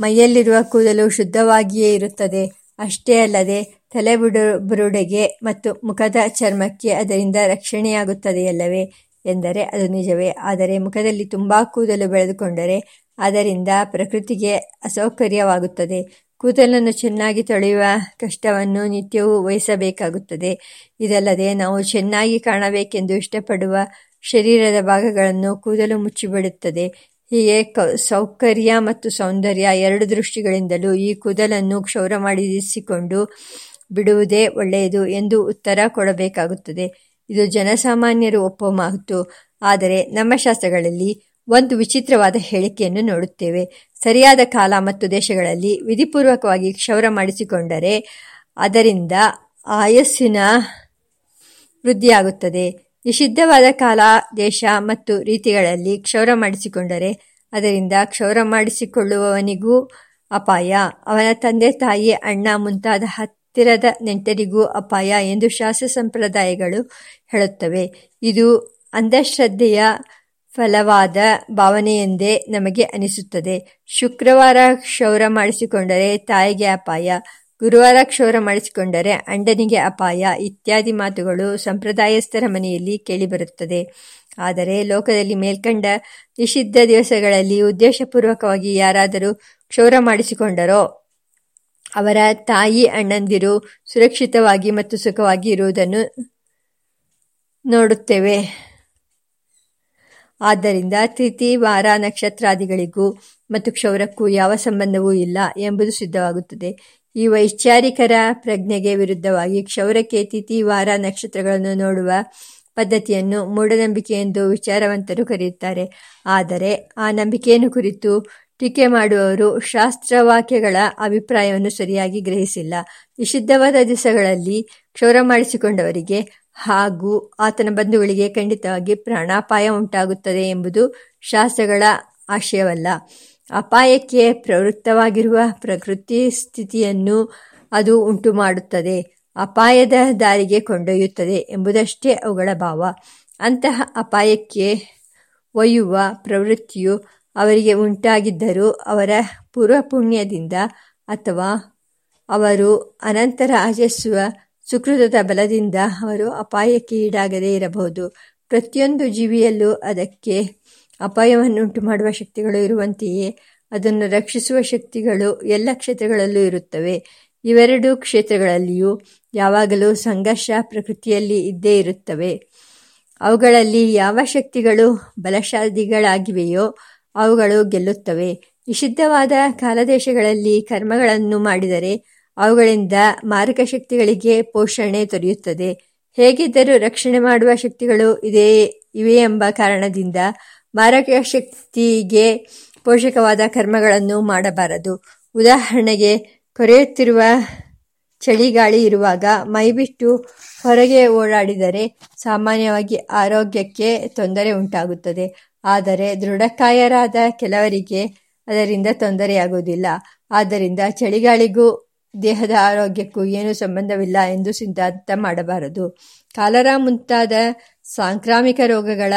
ಮೈಯಲ್ಲಿರುವ ಕೂದಲು ಶುದ್ಧವಾಗಿಯೇ ಇರುತ್ತದೆ. ಅಷ್ಟೇ ಅಲ್ಲದೆ ತಲೆ ಬುಡು, ಬುರುಡೆಗೆ ಮತ್ತು ಮುಖದ ಚರ್ಮಕ್ಕೆ ಅದರಿಂದ ರಕ್ಷಣೆಯಾಗುತ್ತದೆಯಲ್ಲವೇ? ಎಂದರೆ ಅದು ನಿಜವೇ. ಆದರೆ ಮುಖದಲ್ಲಿ ತುಂಬಾ ಕೂದಲು ಬೆಳೆದುಕೊಂಡರೆ ಅದರಿಂದ ಪ್ರಕೃತಿಗೆ ಅಸೌಕರ್ಯವಾಗುತ್ತದೆ. ಕೂದಲನ್ನು ಚೆನ್ನಾಗಿ ತೊಳೆಯುವ ಕಷ್ಟವನ್ನು ನಿತ್ಯವೂ ವಹಿಸಬೇಕಾಗುತ್ತದೆ. ಇದಲ್ಲದೆ ನಾವು ಚೆನ್ನಾಗಿ ಕಾಣಬೇಕೆಂದು ಇಷ್ಟಪಡುವ ಶರೀರದ ಭಾಗಗಳನ್ನು ಕೂದಲು ಮುಚ್ಚಿಬಿಡುತ್ತದೆ. ಹೀಗೆ ಸೌಕರ್ಯ ಮತ್ತು ಸೌಂದರ್ಯ ಎರಡು ದೃಷ್ಟಿಗಳಿಂದಲೂ ಈ ಕೂದಲನ್ನು ಕ್ಷೌರ ಮಾಡಿಸಿಕೊಂಡು ಬಿಡುವುದೇ ಒಳ್ಳೆಯದು ಎಂದು ಉತ್ತರ ಕೊಡಬೇಕಾಗುತ್ತದೆ. ಇದು ಜನಸಾಮಾನ್ಯರು ಒಪ್ಪೋ ಮಾತು. ಆದರೆ ನಮ್ಮ ಶಾಸ್ತ್ರಗಳಲ್ಲಿ ಒಂದು ವಿಚಿತ್ರವಾದ ಹೇಳಿಕೆಯನ್ನು ನೋಡುತ್ತೇವೆ. ಸರಿಯಾದ ಕಾಲ ಮತ್ತು ದೇಶಗಳಲ್ಲಿ ವಿಧಿಪೂರ್ವಕವಾಗಿ ಕ್ಷೌರ ಮಾಡಿಸಿಕೊಂಡರೆ ಅದರಿಂದ ಆಯಸ್ಸಿನ ವೃದ್ಧಿಯಾಗುತ್ತದೆ. ನಿಷಿದ್ಧವಾದ ಕಾಲ, ದೇಶ ಮತ್ತು ರೀತಿಗಳಲ್ಲಿ ಕ್ಷೌರ ಮಾಡಿಸಿಕೊಂಡರೆ ಅದರಿಂದ ಕ್ಷೌರ ಮಾಡಿಸಿಕೊಳ್ಳುವವನಿಗೂ ಅಪಾಯ. ಅವನ ತಂದೆ, ತಾಯಿ, ಅಣ್ಣ ಮುಂತಾದ ಹತ್ತಿರದ ನೆಂಟರಿಗೂ ಅಪಾಯ ಎಂದು ಶಾಸ್ತ್ರ ಸಂಪ್ರದಾಯಗಳು ಹೇಳುತ್ತವೆ. ಇದು ಅಂಧಶ್ರದ್ಧೆಯ ಫಲವಾದ ಭಾವನೆಯೆಂದೇ ನಮಗೆ ಅನಿಸುತ್ತದೆ. ಶುಕ್ರವಾರ ಕ್ಷೌರ ಮಾಡಿಸಿಕೊಂಡರೆ ತಾಯಿಗೆ ಅಪಾಯ. ಗುರುವಾರ ಕ್ಷೌರ ಮಾಡಿಸಿಕೊಂಡರೆ ಅಂಡನಿಗೆ ಅಪಾಯ. ಇತ್ಯಾದಿ ಮಾತುಗಳು ಸಂಪ್ರದಾಯಸ್ಥರ ಮನೆಯಲ್ಲಿ ಕೇಳಿಬರುತ್ತದೆ. ಆದರೆ ಲೋಕದಲ್ಲಿ ಮೇಲ್ಕಂಡ ನಿಷಿದ್ಧ ದಿವಸಗಳಲ್ಲಿ ಉದ್ದೇಶಪೂರ್ವಕವಾಗಿ ಯಾರಾದರೂ ಕ್ಷೌರ ಮಾಡಿಸಿಕೊಂಡರೋ, ಅವರ ತಾಯಿ ಅಣ್ಣಂದಿರು ಸುರಕ್ಷಿತವಾಗಿ ಮತ್ತು ಸುಖವಾಗಿ ಇರುವುದನ್ನು ನೋಡುತ್ತೇವೆ. ಆದ್ದರಿಂದ ತಿಥಿ ವಾರ ನಕ್ಷತ್ರಾದಿಗಳಿಗೂ ಮತ್ತು ಕ್ಷೌರಕ್ಕೂ ಯಾವ ಸಂಬಂಧವೂ ಇಲ್ಲ ಎಂಬುದು ಸಿದ್ಧವಾಗುತ್ತದೆ. ಈ ವೈಚಾರಿಕರ ಪ್ರಜ್ಞೆಗೆ ವಿರುದ್ಧವಾಗಿ ಕ್ಷೌರಕ್ಕೆ ತಿಥಿ ವಾರ ನಕ್ಷತ್ರಗಳನ್ನು ನೋಡುವ ಪದ್ಧತಿಯನ್ನು ಮೂಢನಂಬಿಕೆ ಎಂದು ವಿಚಾರವಂತರು ಕರೆಯುತ್ತಾರೆ. ಆದರೆ ಆ ನಂಬಿಕೆಯನ್ನು ಕುರಿತು ಟೀಕೆ ಮಾಡುವವರು ಶಾಸ್ತ್ರವಾಕ್ಯಗಳ ಅಭಿಪ್ರಾಯವನ್ನು ಸರಿಯಾಗಿ ಗ್ರಹಿಸಿಲ್ಲ. ನಿಷಿದ್ಧವಾದ ದಿವಸಗಳಲ್ಲಿ ಕ್ಷೌರ ಮಾಡಿಸಿಕೊಂಡವರಿಗೆ ಹಾಗೂ ಆತನ ಬಂಧುಗಳಿಗೆ ಖಂಡಿತವಾಗಿ ಪ್ರಾಣಾಪಾಯ ಉಂಟಾಗುತ್ತದೆ ಎಂಬುದು ಶಾಸ್ತ್ರಗಳ ಆಶಯವಲ್ಲ. ಅಪಾಯಕ್ಕೆ ಪ್ರವೃತ್ತವಾಗಿರುವ ಪ್ರಕೃತಿ ಸ್ಥಿತಿಯನ್ನು ಅದು ಉಂಟು ಮಾಡುತ್ತದೆ ಅಪಾಯದ ದಾರಿಗೆ ಕೊಂಡೊಯ್ಯುತ್ತದೆ ಎಂಬುದಷ್ಟೇ ಅವುಗಳ ಭಾವ. ಅಂತಹ ಅಪಾಯಕ್ಕೆ ಒಯ್ಯುವ ಪ್ರವೃತ್ತಿಯು ಅವರಿಗೆ ಉಂಟಾಗಿದ್ದರೂ ಅವರ ಪೂರ್ವಪುಣ್ಯದಿಂದ ಅಥವಾ ಅವರು ಅನಂತರ ಆಚರಿಸುವ ಸುಕೃತದ ಬಲದಿಂದ ಅವರು ಅಪಾಯಕ್ಕೆ ಈಡಾಗದೇ ಇರಬಹುದು. ಪ್ರತಿಯೊಂದು ಜೀವಿಯಲ್ಲೂ ಅದಕ್ಕೆ ಅಪಾಯವನ್ನುಂಟು ಮಾಡುವ ಶಕ್ತಿಗಳು ಇರುವಂತೆಯೇ, ಅದನ್ನು ರಕ್ಷಿಸುವ ಶಕ್ತಿಗಳು ಎಲ್ಲ ಕ್ಷೇತ್ರಗಳಲ್ಲೂ ಇರುತ್ತವೆ. ಇವೆರಡೂ ಕ್ಷೇತ್ರಗಳಲ್ಲಿಯೂ ಯಾವಾಗಲೂ ಸಂಘರ್ಷ ಪ್ರಕೃತಿಯಲ್ಲಿ ಇದ್ದೇ ಇರುತ್ತವೆ. ಅವುಗಳಲ್ಲಿ ಯಾವ ಶಕ್ತಿಗಳು ಬಲಶಾಲಿಗಳಾಗಿವೆಯೋ ಅವುಗಳು ಗೆಲ್ಲುತ್ತವೆ. ನಿಷಿದ್ಧವಾದ ಕಾಲದೇಶಗಳಲ್ಲಿ ಕರ್ಮಗಳನ್ನು ಮಾಡಿದರೆ ಅವುಗಳಿಂದ ಮಾರಕ ಶಕ್ತಿಗಳಿಗೆ ಪೋಷಣೆ ದೊರೆಯುತ್ತದೆ. ಹೇಗಿದ್ದರೂ ರಕ್ಷಣೆ ಮಾಡುವ ಶಕ್ತಿಗಳು ಇದೇ ಇವೆ ಎಂಬ ಕಾರಣದಿಂದ ಮಾರಕ ಶಕ್ತಿಗೆ ಪೋಷಕವಾದ ಕರ್ಮಗಳನ್ನು ಮಾಡಬಾರದು. ಉದಾಹರಣೆಗೆ, ಕೊರೆಯುತ್ತಿರುವ ಚಳಿಗಾಳಿ ಇರುವಾಗ ಮೈಬಿಟ್ಟು ಹೊರಗೆ ಓಡಾಡಿದರೆ ಸಾಮಾನ್ಯವಾಗಿ ಆರೋಗ್ಯಕ್ಕೆ ತೊಂದರೆ ಉಂಟಾಗುತ್ತದೆ. ಆದರೆ ದೃಢಕಾಯರಾದ ಕೆಲವರಿಗೆ ಅದರಿಂದ ತೊಂದರೆಯಾಗುವುದಿಲ್ಲ. ಆದ್ದರಿಂದ ಚಳಿಗಾಳಿಗೂ ದೇಹದ ಆರೋಗ್ಯಕ್ಕೂ ಏನೂ ಸಂಬಂಧವಿಲ್ಲ ಎಂದು ಸಿದ್ಧಾಂತ ಮಾಡಬಾರದು. ಕಾಲರ ಮುಂತಾದ ಸಾಂಕ್ರಾಮಿಕ ರೋಗಗಳ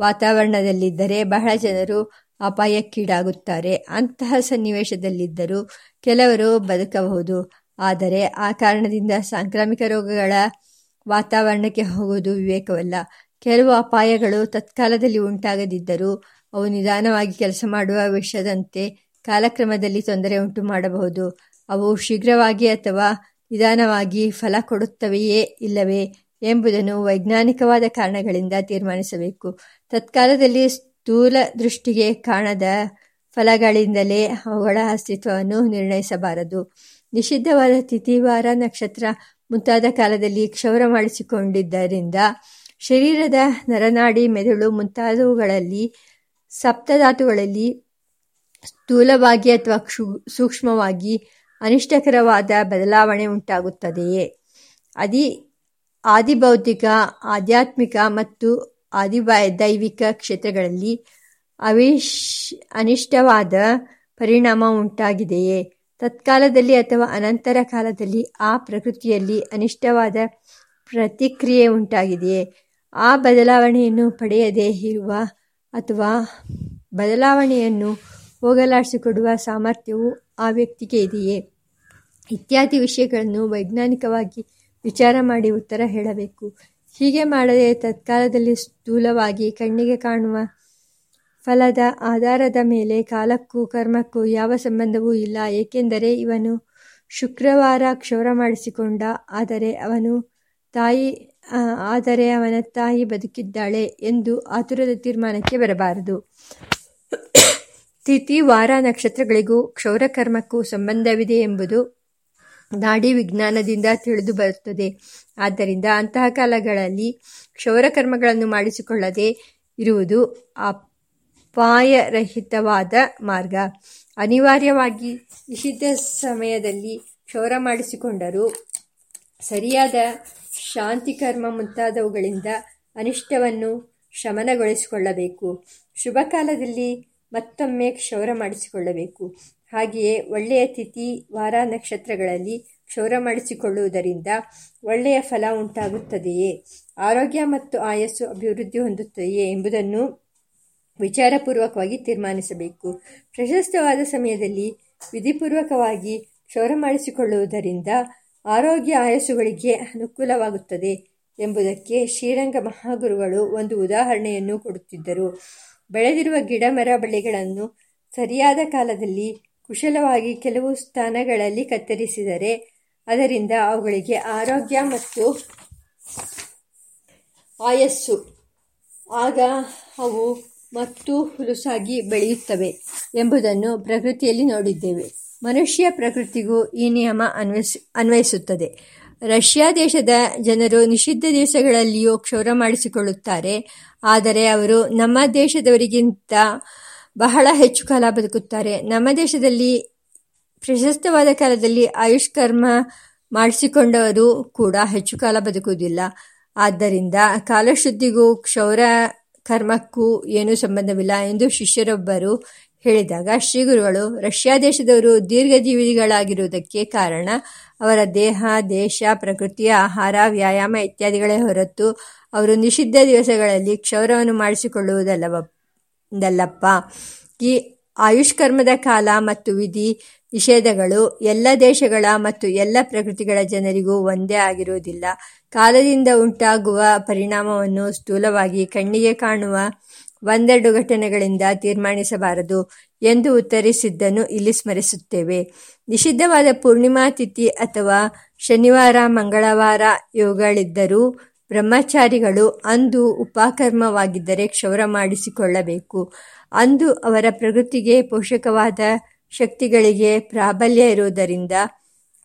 ವಾತಾವರಣದಲ್ಲಿದ್ದರೆ ಬಹಳ ಜನರು ಅಪಾಯಕ್ಕೀಡಾಗುತ್ತಾರೆ. ಅಂತಹ ಸನ್ನಿವೇಶದಲ್ಲಿದ್ದರೂ ಕೆಲವರು ಬದುಕಬಹುದು. ಆದರೆ ಆ ಕಾರಣದಿಂದ ಸಾಂಕ್ರಾಮಿಕ ರೋಗಗಳ ವಾತಾವರಣಕ್ಕೆ ಹೋಗುವುದು ವಿವೇಕವಲ್ಲ. ಕೆಲವು ಅಪಾಯಗಳು ತತ್ಕಾಲದಲ್ಲಿ ಉಂಟಾಗದಿದ್ದರೂ ಅವು ನಿಧಾನವಾಗಿ ಕೆಲಸ ಮಾಡುವ ವಿಷಯದಂತೆ ಕಾಲಕ್ರಮದಲ್ಲಿ ತೊಂದರೆ ಉಂಟು ಮಾಡಬಹುದು ಅವು ಶೀಘ್ರವಾಗಿ ಅಥವಾ ನಿಧಾನವಾಗಿ ಫಲ ಕೊಡುತ್ತವೆಯೇ ಇಲ್ಲವೇ ಎಂಬುದನ್ನು ವೈಜ್ಞಾನಿಕವಾದ ಕಾರಣಗಳಿಂದ ತೀರ್ಮಾನಿಸಬೇಕು. ತತ್ಕಾಲದಲ್ಲಿ ಸ್ಥೂಲ ದೃಷ್ಟಿಗೆ ಕಾಣದ ಫಲಗಳಿಂದಲೇ ಅವುಗಳ ಅಸ್ತಿತ್ವವನ್ನು ನಿರ್ಣಯಿಸಬಾರದು. ನಿಷಿದ್ಧವಾದ ತಿಥಿವಾರ ನಕ್ಷತ್ರ ಮುಂತಾದ ಕಾಲದಲ್ಲಿ ಕ್ಷೌರ ಮಾಡಿಸಿಕೊಂಡಿದ್ದರಿಂದ ಶರೀರದ ನರನಾಡಿ ಮೆದುಳು ಮುಂತಾದವುಗಳಲ್ಲಿ ಸಪ್ತಧಾತುಗಳಲ್ಲಿ ಸ್ಥೂಲವಾಗಿ ಅಥವಾ ಸೂಕ್ಷ್ಮವಾಗಿ ಅನಿಷ್ಟಕರವಾದ ಬದಲಾವಣೆ ಉಂಟಾಗುತ್ತದೆಯೇ? ಅದಿ ಆದಿಭೌತಿಕ ಆಧ್ಯಾತ್ಮಿಕ ಮತ್ತು ದೈವಿಕ ಕ್ಷೇತ್ರಗಳಲ್ಲಿ ಅವಿಶ್, ಅನಿಷ್ಟವಾದ ಪರಿಣಾಮ ಉಂಟಾಗಿದೆಯೇ? ತತ್ಕಾಲದಲ್ಲಿ ಅಥವಾ ಅನಂತರ ಕಾಲದಲ್ಲಿ ಆ ಪ್ರಕೃತಿಯಲ್ಲಿ ಅನಿಷ್ಟವಾದ ಪ್ರತಿಕ್ರಿಯೆ ಉಂಟಾಗಿದೆಯೇ? ಆ ಬದಲಾವಣೆಯನ್ನು ಪಡೆಯದೇ ಇರುವ ಅಥವಾ ಬದಲಾವಣೆಯನ್ನು ಹೋಗಲಾಡಿಸಿಕೊಡುವ ಸಾಮರ್ಥ್ಯವು ಆ ವ್ಯಕ್ತಿಗೆ ಇದೆಯೇ? ಇತ್ಯಾದಿ ವಿಷಯಗಳನ್ನು ವೈಜ್ಞಾನಿಕವಾಗಿ ವಿಚಾರ ಮಾಡಿ ಉತ್ತರ ಹೇಳಬೇಕು. ಹೀಗೆ ಮಾಡದೆ ತತ್ಕಾಲದಲ್ಲಿ ಸ್ಥೂಲವಾಗಿ ಕಣ್ಣಿಗೆ ಕಾಣುವ ಫಲದ ಆಧಾರದ ಮೇಲೆ ಕಾಲಕ್ಕೂ ಕರ್ಮಕ್ಕೂ ಯಾವ ಸಂಬಂಧವೂ ಇಲ್ಲ. ಏಕೆಂದರೆ ಇವನು ಶುಕ್ರವಾರ ಕ್ಷೌರ ಮಾಡಿಸಿಕೊಂಡ, ಆದರೆ ಅವನು ತಾಯಿ ಆದರೆ ಅವನ ತಾಯಿ ಬದುಕಿದ್ದಾಳೆ ಎಂದು ಆತುರದ ತೀರ್ಮಾನಕ್ಕೆ ಬರಬಾರದು. ತಿಥಿ ವಾರ ನಕ್ಷತ್ರಗಳಿಗೂ ಕ್ಷೌರಕರ್ಮಕ್ಕೂ ಸಂಬಂಧವಿದೆ ಎಂಬುದು ನಾಡಿ ವಿಜ್ಞಾನದಿಂದ ತಿಳಿದು ಬರುತ್ತದೆ. ಆದ್ದರಿಂದ ಅಂತಹ ಕಾಲಗಳಲ್ಲಿ ಕ್ಷೌರಕರ್ಮಗಳನ್ನು ಮಾಡಿಸಿಕೊಳ್ಳದೆ ಇರುವುದು ಅಪಾಯರಹಿತವಾದ ಮಾರ್ಗ. ಅನಿವಾರ್ಯವಾಗಿ ನಿಷಿದ್ಧ ಸಮಯದಲ್ಲಿ ಕ್ಷೌರ ಮಾಡಿಸಿಕೊಂಡರೂ ಸರಿಯಾದ ಶಾಂತಿಕರ್ಮ ಮುಂತಾದವುಗಳಿಂದ ಅನಿಷ್ಟವನ್ನು ಶಮನಗೊಳಿಸಿಕೊಳ್ಳಬೇಕು. ಶುಭ ಕಾಲದಲ್ಲಿ ಮತ್ತೊಮ್ಮೆ ಕ್ಷೌರ ಮಾಡಿಸಿಕೊಳ್ಳಬೇಕು. ಹಾಗೆಯೇ ಒಳ್ಳೆಯ ತಿಥಿ ವಾರ ನಕ್ಷತ್ರಗಳಲ್ಲಿ ಕ್ಷೌರ ಮಾಡಿಸಿಕೊಳ್ಳುವುದರಿಂದ ಒಳ್ಳೆಯ ಫಲ ಉಂಟಾಗುತ್ತದೆಯೇ? ಆರೋಗ್ಯ ಮತ್ತು ಆಯಸ್ಸು ಅಭಿವೃದ್ಧಿ ಹೊಂದುತ್ತದೆಯೇ ಎಂಬುದನ್ನು ವಿಚಾರಪೂರ್ವಕವಾಗಿ ತೀರ್ಮಾನಿಸಬೇಕು. ಪ್ರಶಸ್ತವಾದ ಸಮಯದಲ್ಲಿ ವಿಧಿಪೂರ್ವಕವಾಗಿ ಕ್ಷೌರ ಮಾಡಿಸಿಕೊಳ್ಳುವುದರಿಂದ ಆರೋಗ್ಯ ಆಯಸ್ಸುಗಳಿಗೆ ಅನುಕೂಲವಾಗುತ್ತದೆ ಎಂಬುದಕ್ಕೆ ಶ್ರೀರಂಗ ಮಹಾಗುರುಗಳು ಒಂದು ಉದಾಹರಣೆಯನ್ನು ಕೊಡುತ್ತಿದ್ದರು. ಬೆಳೆದಿರುವ ಗಿಡ ಮರ ಬಳ್ಳಿಗಳನ್ನು ಸರಿಯಾದ ಕಾಲದಲ್ಲಿ ಕುಶಲವಾಗಿ ಕೆಲವು ಸ್ಥಾನಗಳಲ್ಲಿ ಕತ್ತರಿಸಿದರೆ ಅದರಿಂದ ಅವುಗಳಿಗೆ ಆರೋಗ್ಯ ಮತ್ತು ಆಯಸ್ಸು. ಆಗ ಅವು ಮತ್ತು ಹುಲುಸಾಗಿ ಬೆಳೆಯುತ್ತವೆ ಎಂಬುದನ್ನು ಪ್ರಕೃತಿಯಲ್ಲಿ ನೋಡಿದ್ದೇವೆ. ಮನುಷ್ಯ ಪ್ರಕೃತಿಗೂ ಈ ನಿಯಮ ಅನ್ವಯಿಸ, ಅನ್ವಯಿಸುತ್ತದೆ. ರಷ್ಯಾ ದೇಶದ ಜನರು ನಿಷಿದ್ಧ ದಿವಸಗಳಲ್ಲಿಯೂ ಕ್ಷೌರ ಮಾಡಿಸಿಕೊಳ್ಳುತ್ತಾರೆ. ಆದರೆ ಅವರು ನಮ್ಮ ದೇಶದವರಿಗಿಂತ ಬಹಳ ಹೆಚ್ಚು ಕಾಲ ಬದುಕುತ್ತಾರೆ. ನಮ್ಮ ದೇಶದಲ್ಲಿ ಪ್ರಶಸ್ತವಾದ ಕಾಲದಲ್ಲಿ ಆಯುಷ್ಕರ್ಮ ಮಾಡಿಸಿಕೊಂಡವರು ಕೂಡ ಹೆಚ್ಚು ಕಾಲ ಬದುಕುವುದಿಲ್ಲ. ಆದ್ದರಿಂದ ಕಾಲಶುದ್ಧಿಗೂ ಕ್ಷೌರ ಕರ್ಮಕ್ಕೂ ಏನೂ ಸಂಬಂಧವಿಲ್ಲ ಎಂದು ಶಿಷ್ಯರೊಬ್ಬರು ಹೇಳಿದಾಗ, ಶ್ರೀಗುರುಗಳು ರಷ್ಯಾ ದೇಶದವರು ದೀರ್ಘಜೀವಿಗಳಾಗಿರುವುದಕ್ಕೆ ಕಾರಣ ಅವರ ದೇಹ, ದೇಶ, ಪ್ರಕೃತಿಯ ಆಹಾರ, ವ್ಯಾಯಾಮ ಇತ್ಯಾದಿಗಳೇ ಹೊರತು ಅವರು ನಿಷಿದ್ಧ ದಿವಸಗಳಲ್ಲಿ ಕ್ಷೌರವನ್ನು ಮಾಡಿಸಿಕೊಳ್ಳುವುದಲ್ಲವಲ್ಲಪ್ಪ ಈ ಆಯುಷ್ಕರ್ಮದ ಕಾಲ ಮತ್ತು ವಿಧಿ, ನಿಷೇಧಗಳು ಎಲ್ಲ ದೇಶಗಳ ಮತ್ತು ಎಲ್ಲ ಪ್ರಕೃತಿಗಳ ಜನರಿಗೂ ಒಂದೇ ಆಗಿರುವುದಿಲ್ಲ. ಕಾಲದಿಂದ ಉಂಟಾಗುವ ಪರಿಣಾಮವನ್ನು ಸ್ಥೂಲವಾಗಿ ಕಣ್ಣಿಗೆ ಕಾಣುವ ಒಂದೆರಡು ಘಟನೆಗಳಿಂದ ತೀರ್ಮಾನಿಸಬಾರದು ಎಂದು ಉತ್ತರಿಸಿದ್ದನ್ನು ಇಲ್ಲಿ ಸ್ಮರಿಸುತ್ತೇವೆ. ನಿಷಿದ್ಧವಾದ ಪೂರ್ಣಿಮಾ ತಿಥಿ ಅಥವಾ ಶನಿವಾರ, ಮಂಗಳವಾರ ಇವುಗಳಿದ್ದರೂ ಬ್ರಹ್ಮಚಾರಿಗಳು ಅಂದು ಉಪಕರ್ಮವಾಗಿದ್ದರೆ ಕ್ಷೌರ ಮಾಡಿಸಿಕೊಳ್ಳಬೇಕು. ಅಂದು ಅವರ ಪ್ರಕೃತಿಗೆ ಪೋಷಕವಾದ ಶಕ್ತಿಗಳಿಗೆ ಪ್ರಾಬಲ್ಯ ಇರುವುದರಿಂದ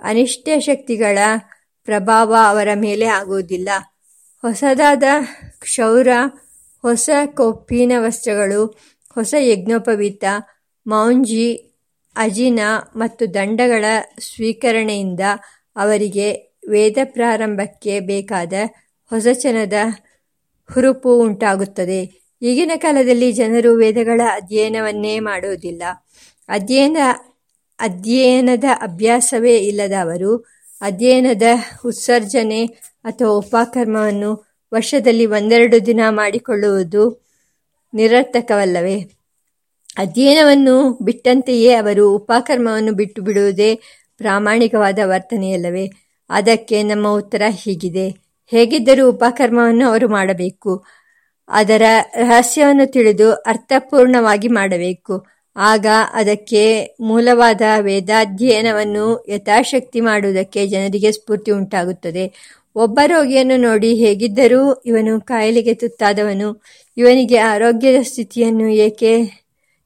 ಅನಿಷ್ಟ ಶಕ್ತಿಗಳ ಪ್ರಭಾವ ಅವರ ಮೇಲೆ ಆಗುವುದಿಲ್ಲ. ಹೊಸದಾದ ಕ್ಷೌರ ಹೊಸ ಕೊಪ್ಪಿನ ವಸ್ತ್ರಗಳು, ಹೊಸ ಯಜ್ಞೋಪವೀತ, ಮೌಂಜಿ, ಅಜಿನ ಮತ್ತು ದಂಡಗಳ ಸ್ವೀಕರಣೆಯಿಂದ ಅವರಿಗೆ ವೇದ ಪ್ರಾರಂಭಕ್ಕೆ ಬೇಕಾದ ಹೊಸಚನದ ಹುರುಪು ಉಂಟಾಗುತ್ತದೆ. ಈಗಿನ ಕಾಲದಲ್ಲಿ ಜನರು ವೇದಗಳ ಅಧ್ಯಯನವನ್ನೇ ಮಾಡುವುದಿಲ್ಲ. ಅಧ್ಯಯನ, ಅಧ್ಯಯನದ ಅಭ್ಯಾಸವೇ ಇಲ್ಲದ ಅವರು ಅಧ್ಯಯನದ ಉತ್ಸರ್ಜನೆ ಅಥವಾ ಉಪಕರ್ಮವನ್ನು ವರ್ಷದಲ್ಲಿ ಒಂದೆರಡು ದಿನ ಮಾಡಿಕೊಳ್ಳುವುದು ನಿರರ್ಥಕವಲ್ಲವೇ? ಅಧ್ಯಯನವನ್ನು ಬಿಟ್ಟಂತೆಯೇ ಅವರು ಉಪಕರ್ಮವನ್ನು ಬಿಟ್ಟು ಬಿಡುವುದೇ ಪ್ರಾಮಾಣಿಕವಾದ ವರ್ತನೆಯಲ್ಲವೇ? ಅದಕ್ಕೆ ನಮ್ಮ ಉತ್ತರ ಹೀಗಿದೆ. ಹೇಗಿದ್ದರೂ ಉಪಕರ್ಮವನ್ನು ಅವರು ಮಾಡಬೇಕು. ಅದರ ರಹಸ್ಯವನ್ನು ತಿಳಿದು ಅರ್ಥಪೂರ್ಣವಾಗಿ ಮಾಡಬೇಕು. ಆಗ ಅದಕ್ಕೆ ಮೂಲವಾದ ವೇದಾಧ್ಯಯನವನ್ನು ಯಥಾಶಕ್ತಿ ಮಾಡುವುದಕ್ಕೆ ಜನರಿಗೆ ಸ್ಫೂರ್ತಿ ಉಂಟಾಗುತ್ತದೆ. ಒಬ್ಬ ರೋಗಿಯನ್ನು ನೋಡಿ ಹೇಗಿದ್ದರೂ ಇವನು ಕಾಯಿಲೆಗೆ ತುತ್ತಾದವನು. ಇವನಿಗೆ ಆರೋಗ್ಯದ ಸ್ಥಿತಿಯನ್ನು ಏಕೆ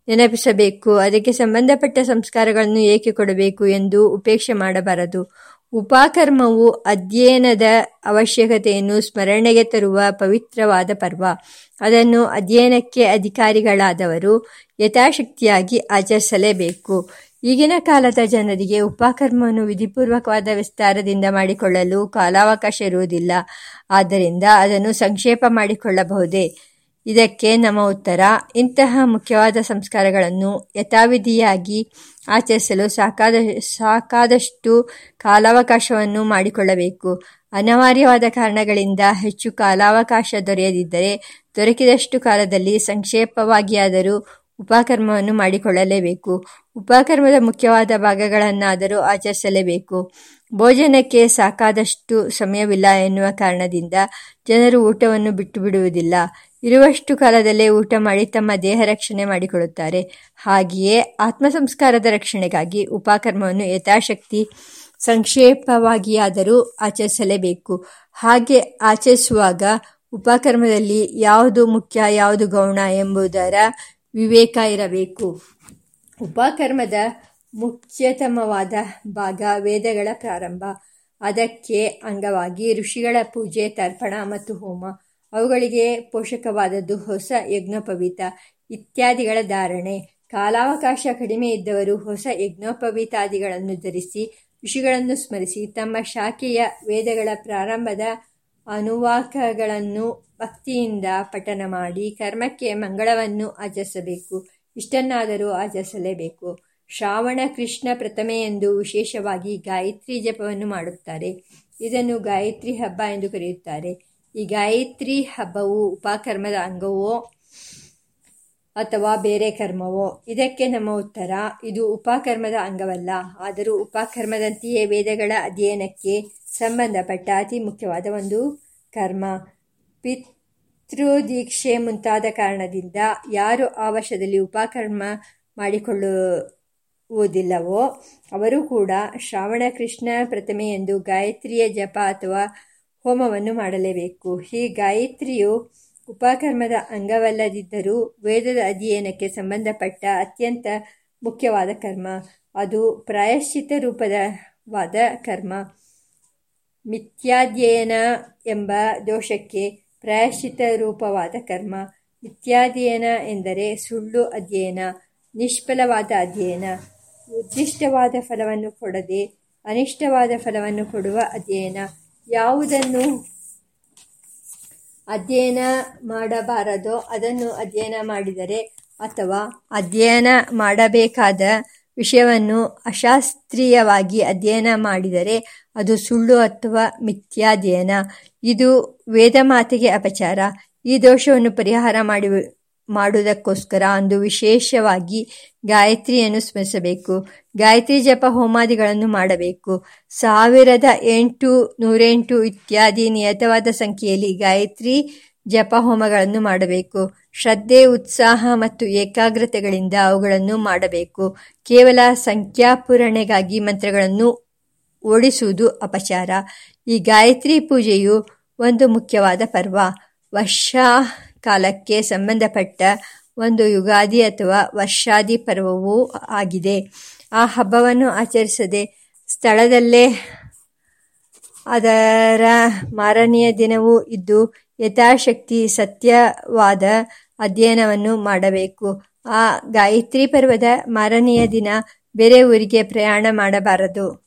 ನೆನಪಿಸಬೇಕು? ಅದಕ್ಕೆ ಸಂಬಂಧಪಟ್ಟ ಸಂಸ್ಕಾರಗಳನ್ನು ಏಕೆ ಕೊಡಬೇಕು ಎಂದು ಉಪೇಕ್ಷೆ ಮಾಡಬಾರದು. ಉಪಕರ್ಮವು ಅಧ್ಯಯನದ ಅವಶ್ಯಕತೆಯನ್ನು ಸ್ಮರಣೆಗೆ ತರುವ ಪವಿತ್ರವಾದ ಪರ್ವ. ಅದನ್ನು ಅಧ್ಯಯನಕ್ಕೆ ಅಧಿಕಾರಿಗಳಾದವರು ಯಥಾಶಕ್ತಿಯಾಗಿ ಆಚರಿಸಲೇಬೇಕು. ಈಗಿನ ಕಾಲದ ಜನರಿಗೆ ಉಪಕರ್ಮವನ್ನು ವಿಧಿಪೂರ್ವಕವಾದ ವಿಸ್ತಾರದಿಂದ ಮಾಡಿಕೊಳ್ಳಲು ಕಾಲಾವಕಾಶ ಇರುವುದಿಲ್ಲ. ಆದ್ದರಿಂದ ಅದನ್ನು ಸಂಕ್ಷೇಪ ಮಾಡಿಕೊಳ್ಳಬಹುದೇ? ಇದಕ್ಕೆ ನಮ್ಮ ಉತ್ತರ, ಇಂತಹ ಮುಖ್ಯವಾದ ಸಂಸ್ಕಾರಗಳನ್ನು ಯಥಾವಿಧಿಯಾಗಿ ಆಚರಿಸಲು ಸಾಕಾದ, ಸಾಕಾದಷ್ಟು ಕಾಲಾವಕಾಶವನ್ನು ಮಾಡಿಕೊಳ್ಳಬೇಕು. ಅನಿವಾರ್ಯವಾದ ಕಾರಣಗಳಿಂದ ಹೆಚ್ಚು ಕಾಲಾವಕಾಶ ದೊರೆಯದಿದ್ದರೆ, ದೊರಕಿದಷ್ಟು ಕಾಲದಲ್ಲಿ ಸಂಕ್ಷೇಪವಾಗಿಯಾದರೂ ಉಪಕರ್ಮವನ್ನು ಮಾಡಿಕೊಳ್ಳಲೇಬೇಕು. ಉಪಕರ್ಮದ ಮುಖ್ಯವಾದ ಭಾಗಗಳನ್ನಾದರೂ ಆಚರಿಸಲೇಬೇಕು. ಭೋಜನಕ್ಕೆ ಸಾಕಾದಷ್ಟು ಸಮಯವಿಲ್ಲ ಎನ್ನುವ ಕಾರಣದಿಂದ ಜನರು ಊಟವನ್ನು ಬಿಟ್ಟು ಬಿಡುವುದಿಲ್ಲ ಇರುವಷ್ಟು ಕಾಲದಲ್ಲೇ ಊಟ ಮಾಡಿ ತಮ್ಮ ದೇಹ ರಕ್ಷಣೆ ಮಾಡಿಕೊಳ್ಳುತ್ತಾರೆ. ಹಾಗೆಯೇ ಆತ್ಮ ಸಂಸ್ಕಾರದ ರಕ್ಷಣೆಗಾಗಿ ಉಪಕರ್ಮವನ್ನು ಯಥಾಶಕ್ತಿ ಸಂಕ್ಷೇಪವಾಗಿಯಾದರೂ ಆಚರಿಸಲೇಬೇಕು. ಹಾಗೆ ಆಚರಿಸುವಾಗ ಉಪಕರ್ಮದಲ್ಲಿ ಯಾವುದು ಮುಖ್ಯ, ಯಾವುದು ಗೌಣ ಎಂಬುದರ ವಿವೇಕ ಇರಬೇಕು. ಉಪಕರ್ಮದ ಮುಖ್ಯತಮವಾದ ಭಾಗ ವೇದಗಳ ಪ್ರಾರಂಭ. ಅದಕ್ಕೆ ಅಂಗವಾಗಿ ಋಷಿಗಳ ಪೂಜೆ, ತರ್ಪಣ ಮತ್ತು ಹೋಮ. ಅವುಗಳಿಗೆ ಪೋಷಕವಾದದ್ದು ಹೊಸ ಯಜ್ಞೋಪವೀತ ಇತ್ಯಾದಿಗಳ ಧಾರಣೆ. ಕಾಲಾವಕಾಶ ಕಡಿಮೆ ಇದ್ದವರು ಹೊಸ ಯಜ್ಞೋಪವೀತಾದಿಗಳನ್ನು ಧರಿಸಿ, ಋಷಿಗಳನ್ನು ಸ್ಮರಿಸಿ, ತಮ್ಮ ಶಾಖೆಯ ವೇದಗಳ ಪ್ರಾರಂಭದ ಅನುವಾಕಗಳನ್ನು ಭಕ್ತಿಯಿಂದ ಪಠನ ಮಾಡಿ ಕರ್ಮಕ್ಕೆ ಮಂಗಳವನ್ನು ಆಚರಿಸಬೇಕು. ಇಷ್ಟನ್ನಾದರೂ ಆಚರಿಸಲೇಬೇಕು. ಶ್ರಾವಣ ಕೃಷ್ಣ ಪ್ರಥಮೆಯೆಂದು ವಿಶೇಷವಾಗಿ ಗಾಯತ್ರಿ ಜಪವನ್ನು ಮಾಡುತ್ತಾರೆ. ಇದನ್ನು ಗಾಯತ್ರಿ ಹಬ್ಬ ಎಂದು ಕರೆಯುತ್ತಾರೆ. ಈ ಗಾಯತ್ರಿ ಹಬ್ಬವು ಉಪಕರ್ಮದ ಅಂಗವೋ ಅಥವಾ ಬೇರೆ ಕರ್ಮವೋ? ಇದಕ್ಕೆ ನಮ್ಮ ಉತ್ತರ, ಇದು ಉಪಕರ್ಮದ ಅಂಗವಲ್ಲ. ಆದರೂ ಉಪಕರ್ಮದಂತೆಯೇ ವೇದಗಳ ಅಧ್ಯಯನಕ್ಕೆ ಸಂಬಂಧಪಟ್ಟ ಅತಿ ಮುಖ್ಯವಾದ ಒಂದು ಕರ್ಮ. ಪಿತೃದೀಕ್ಷೆ ಮುಂತಾದ ಕಾರಣದಿಂದ ಯಾರು ಆ ವರ್ಷದಲ್ಲಿ ಉಪಕರ್ಮ ಮಾಡಿಕೊಳ್ಳುವುದಿಲ್ಲವೋ, ಅವರು ಕೂಡ ಶ್ರಾವಣ ಕೃಷ್ಣ ಪ್ರತಿಮೆ ಎಂದು ಗಾಯತ್ರಿಯ ಜಪ ಅಥವಾ ಹೋಮವನ್ನು ಮಾಡಲೇಬೇಕು. ಈ ಗಾಯತ್ರಿಯು ಉಪಕರ್ಮದ ಅಂಗವಲ್ಲದಿದ್ದರೂ ವೇದದ ಅಧ್ಯಯನಕ್ಕೆ ಸಂಬಂಧಪಟ್ಟ ಅತ್ಯಂತ ಮುಖ್ಯವಾದ ಕರ್ಮ. ಅದು ಪ್ರಾಯಶ್ಚಿತ ರೂಪದವಾದ ಕರ್ಮ. ಮಿಥ್ಯಾಧ್ಯಯನ ಎಂಬ ದೋಷಕ್ಕೆ ಪ್ರಾಯಶ್ಚಿತ ರೂಪವಾದ ಕರ್ಮ. ಮಿಥ್ಯಾಧ್ಯಯನ ಎಂದರೆ ಸುಳ್ಳು ಅಧ್ಯಯನ, ನಿಷ್ಫಲವಾದ ಅಧ್ಯಯನ. ಉದ್ದಿಷ್ಟವಾದ ಫಲವನ್ನು ಕೊಡದೆ ಅನಿಷ್ಟವಾದ ಫಲವನ್ನು ಕೊಡುವ ಅಧ್ಯಯನ. ಯಾವುದನ್ನು ಅಧ್ಯಯನ ಮಾಡಬಾರದೋ ಅದನ್ನು ಅಧ್ಯಯನ ಮಾಡಿದರೆ ಅಥವಾ ಅಧ್ಯಯನ ಮಾಡಬೇಕಾದ ವಿಷಯವನ್ನು ಅಶಾಸ್ತ್ರೀಯವಾಗಿ ಅಧ್ಯಯನ ಮಾಡಿದರೆ ಅದು ಸುಳ್ಳು ಅಥವಾ ಮಿಥ್ಯಾಧ್ಯಯನ. ಇದು ವೇದ ಮಾತೆಗೆ ಅಪಚಾರ. ಈ ದೋಷವನ್ನು ಪರಿಹಾರ ಮಾಡಿ ಮಾಡುವುದಕ್ಕೋಸ್ಕರ ಅಂದು ವಿಶೇಷವಾಗಿ ಗಾಯತ್ರಿಯನ್ನು ಸ್ಮರಿಸಬೇಕು. ಗಾಯತ್ರಿ ಜಪ ಹೋಮಾದಿಗಳನ್ನು ಮಾಡಬೇಕು. ಸಾವಿರದ ಎಂಟು ನೂರೆಂಟು ಇತ್ಯಾದಿ ನಿಯತವಾದ ಸಂಖ್ಯೆಯಲ್ಲಿ ಗಾಯತ್ರಿ ಜಪ ಹೋಮಗಳನ್ನು ಮಾಡಬೇಕು. ಶ್ರದ್ಧೆ, ಉತ್ಸಾಹ ಮತ್ತು ಏಕಾಗ್ರತೆಗಳಿಂದ ಅವುಗಳನ್ನು ಮಾಡಬೇಕು. ಕೇವಲ ಸಂಖ್ಯಾಪೂರಣೆಗಾಗಿ ಮಂತ್ರಗಳನ್ನು ಓಡಿಸುವುದು ಅಪಚಾರ. ಈ ಗಾಯತ್ರಿ ಪೂಜೆಯು ಒಂದು ಮುಖ್ಯವಾದ ಪರ್ವ. ವರ್ಷ ಕಾಲಕ್ಕೆ ಸಂಬಂಧಪಟ್ಟ ಒಂದು ಯುಗಾದಿ ಅಥವಾ ವರ್ಷಾದಿ ಪರ್ವವೂ ಆಗಿದೆ. ಆ ಹಬ್ಬವನ್ನು ಆಚರಿಸದೆ ಸ್ಥಳದಲ್ಲೇ ಅದರ ಮಾರನೆಯ ದಿನವೂ ಇದ್ದು ಯಥಾಶಕ್ತಿ ಸತ್ಯವಾದ ಅಧ್ಯಯನವನ್ನು ಮಾಡಬೇಕು. ಆ ಗಾಯತ್ರಿ ಪರ್ವದ ಮಾರನೆಯ ದಿನ ಬೇರೆ ಊರಿಗೆ ಪ್ರಯಾಣ ಮಾಡಬಾರದು.